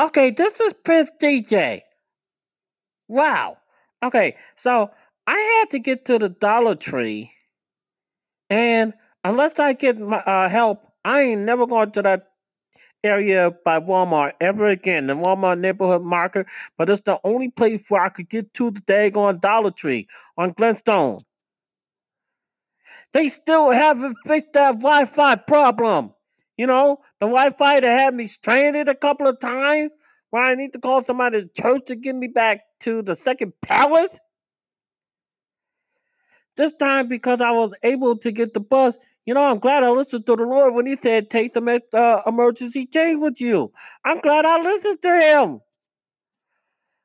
Okay, this is Prince DJ. Wow. Okay, so I had to get to the Dollar Tree, and unless I get my uh, help, I ain't never going to that area by Walmart ever again. The Walmart neighborhood market, but it's the only place where I could get to the daggone Dollar Tree on Glenstone. They still haven't fixed that Wi-Fi problem. You know, the Wi-Fi that had me stranded a couple of times, where I need to call somebody at church to get me back to the second palace. This time, because I was able to get the bus, you know, I'm glad I listened to the Lord when He said, "Take some uh, emergency change with you." I'm glad I listened to Him.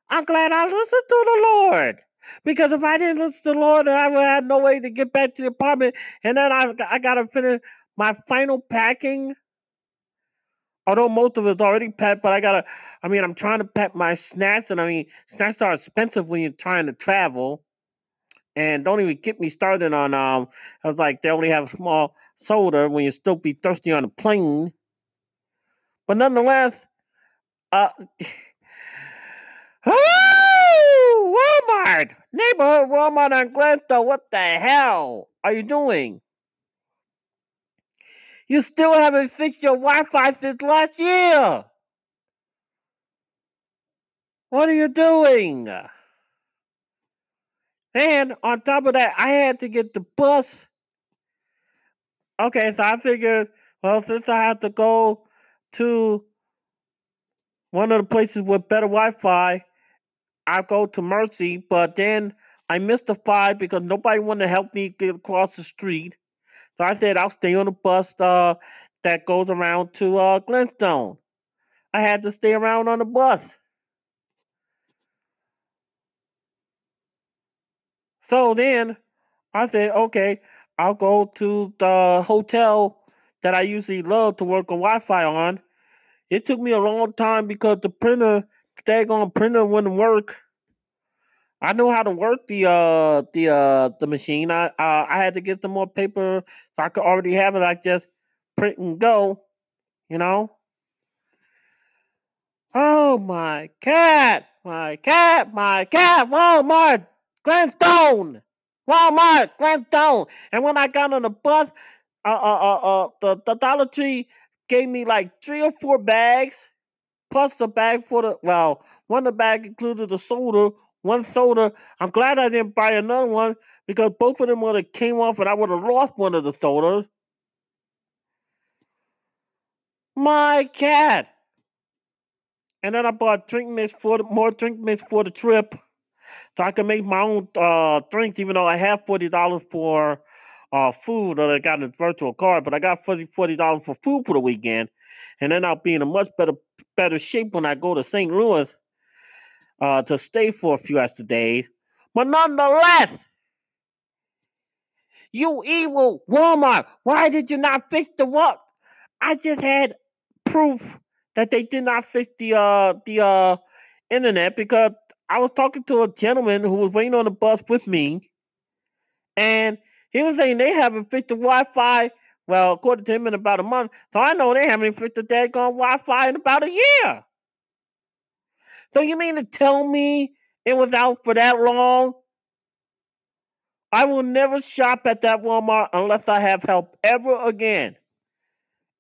I'm glad I listened to the Lord. Because if I didn't listen to the Lord, I would have no way to get back to the apartment. And then I, I got to finish my final packing. Although most of it's already packed, but I got to, I mean, I'm trying to pack my snacks. And I mean, snacks are expensive when you're trying to travel. And don't even get me started on, um, I was like, they only have a small soda when you still be thirsty on a plane. But nonetheless, uh, Walmart! Neighborhood Walmart on Glento, what the hell are you doing? You still haven't fixed your Wi-Fi since last year. What are you doing? And on top of that, I had to get the bus. Okay, so I figured, well, since I have to go to one of the places with better Wi-Fi, I go to Mercy, but then I missed the five because nobody wanted to help me get across the street. So I said I'll stay on the bus uh, that goes around to uh, Glenstone. I had to stay around on the bus. So then I said, okay, I'll go to the hotel that I usually love to work on Wi-Fi on. It took me a long time because the printer, the daggone printer wouldn't work. I know how to work the uh the uh the machine. I uh, I had to get some more paper so I could already have it. I just print and go, you know. Oh my cat, my cat, my cat, Walmart, Glenstone, Walmart, Glenstone. And when I got on the bus, uh, uh, uh, uh, the, the Dollar Tree gave me like three or four bags, plus the bag for the, well, one of the bag included the soda, one soda. I'm glad I didn't buy another one because both of them would have came off and I would have lost one of the sodas. My cat. And then I bought drink mix for the, more drink mix for the trip, so I can make my own uh, drinks. Even though I have forty dollars for uh, food, or I got a virtual card, but I got 40 dollars for food for the weekend, and then I'll be in a much better better shape when I go to St. Louis uh, to stay for a few extra days. But nonetheless, you evil Walmart, why did you not fix the what? I just had proof that they did not fix the uh the uh internet because I was talking to a gentleman who was waiting on the bus with me, and he was saying they haven't fixed the Wi-Fi. Well, according to him, in about a month. So I know they haven't fixed the daggone Wi-Fi in about a year. So you mean to tell me it was out for that long? I will never shop at that Walmart unless I have help ever again.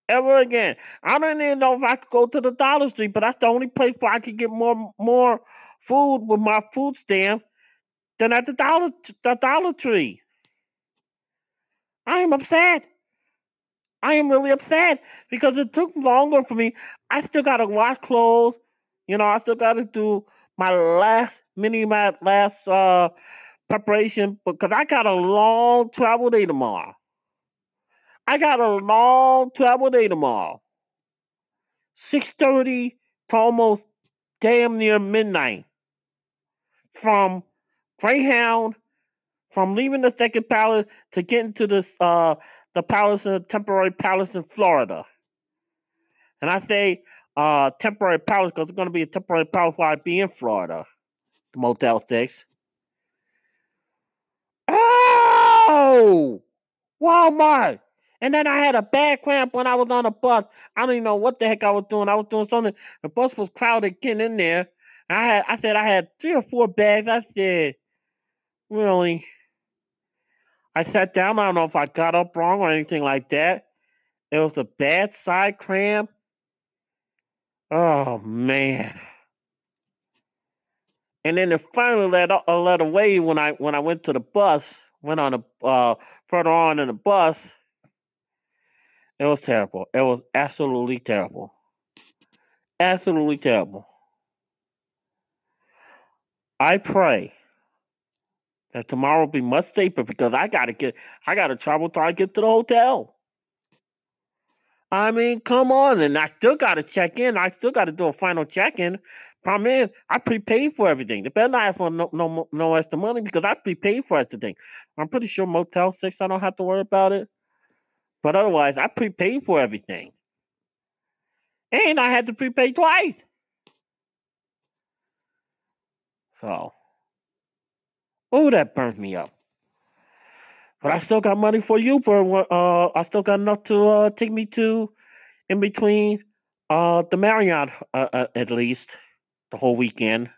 Ever again. I don't even know if I could go to the Dollar Tree, but that's the only place where I could get more more food with my food stamp than at the Dollar the Dollar Tree. I am upset. I am really upset because it took longer for me. I still gotta wash clothes. You know, I still got to do my last mini my last uh preparation because I got a long travel day tomorrow. I got a long travel day tomorrow. Six thirty to almost damn near midnight. From Greyhound, from leaving the second palace to getting to this uh the palace, a temporary palace in Florida. And I say uh, temporary palace because it's going to be a temporary while I be in Florida. The Motel 6. Oh! Walmart! And then I had a bad cramp when I was on the bus. I don't even know what the heck I was doing. I was doing something. The bus was crowded getting in there. I had I said I had three or four bags. I said, really? I sat down. I don't know if I got up wrong or anything like that. It was a bad side cramp. Oh man. And then it finally let uh, let away when I when I went to the bus. Went on a uh, further on in the bus. It was terrible. It was absolutely terrible. Absolutely terrible. I pray that tomorrow will be much safer because I gotta get I gotta travel till I get to the hotel. I mean, come on, and I still gotta check in. I still gotta do a final check in. Problem is, I prepaid for everything. The better not ask for no, no no extra money because I prepaid for everything. I'm pretty sure Motel Six I don't have to worry about it. But otherwise, I prepaid for everything. And I had to prepay twice. So, oh, that burnt me up. But I still got money for Uber. Uh, I still got enough to uh, take me to in between uh, the Marriott, uh, uh, at least, the whole weekend.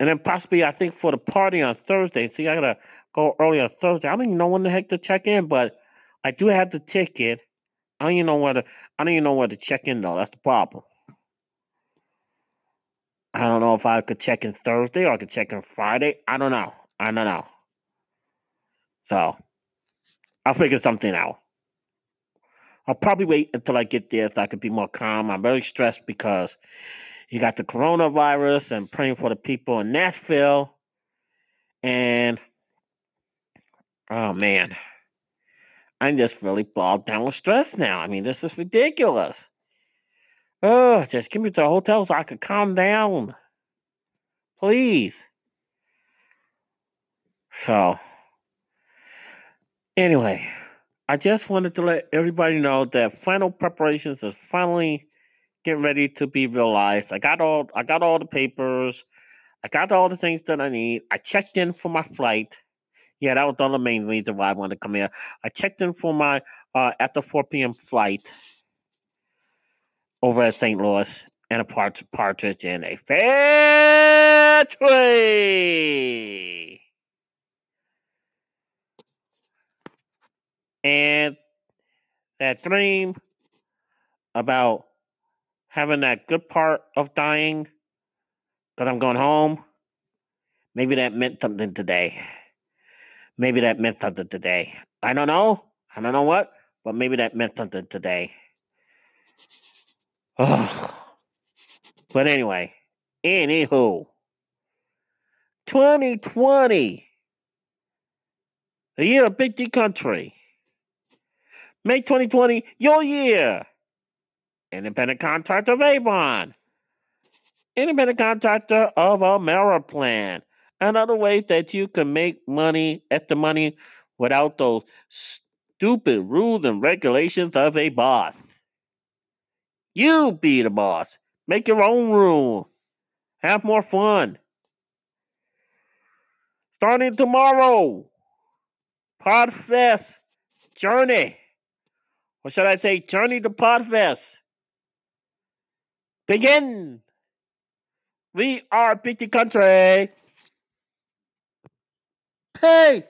And then possibly, I think, for the party on Thursday. See, I gotta go early on Thursday. I don't even know when the heck to check in, but I do have the ticket. I don't even know where to I don't even know where to check in though. That's the problem. I don't know if I could check in Thursday or I could check in Friday. I don't know. I don't know. So I'll figure something out. I'll probably wait until I get there so I can be more calm. I'm very stressed because you got the coronavirus and praying for the people in Nashville. And oh man. I'm just really bogged down with stress now. I mean, this is ridiculous. Oh, just give me to the hotel so I can calm down. Please. So, anyway, I just wanted to let everybody know that final preparations is finally getting ready to be realized. I got all I got all the papers. I got all the things that I need. I checked in for my flight. Yeah, that was the main reason why I wanted to come here. I checked in for my uh, the 4 p.m. flight over at St. Louis and a part- partridge in a fair trade. And that dream about having that good part of dying because I'm going home, maybe that meant something today. Maybe that meant something today. I don't know. I don't know what, but maybe that meant something today. But anyway, anywho, 2020, the year of Big D Country. May 2020, your year. Independent contractor of Avon. Independent contractor of Ameriplan and other ways that you can make money, extra money, without those stupid rules and regulations of a boss. You be the boss. Make your own rule. Have more fun. Starting tomorrow, Podfest Journey. Or should I say, Journey to Podfest? Begin. We are D Country. Peace.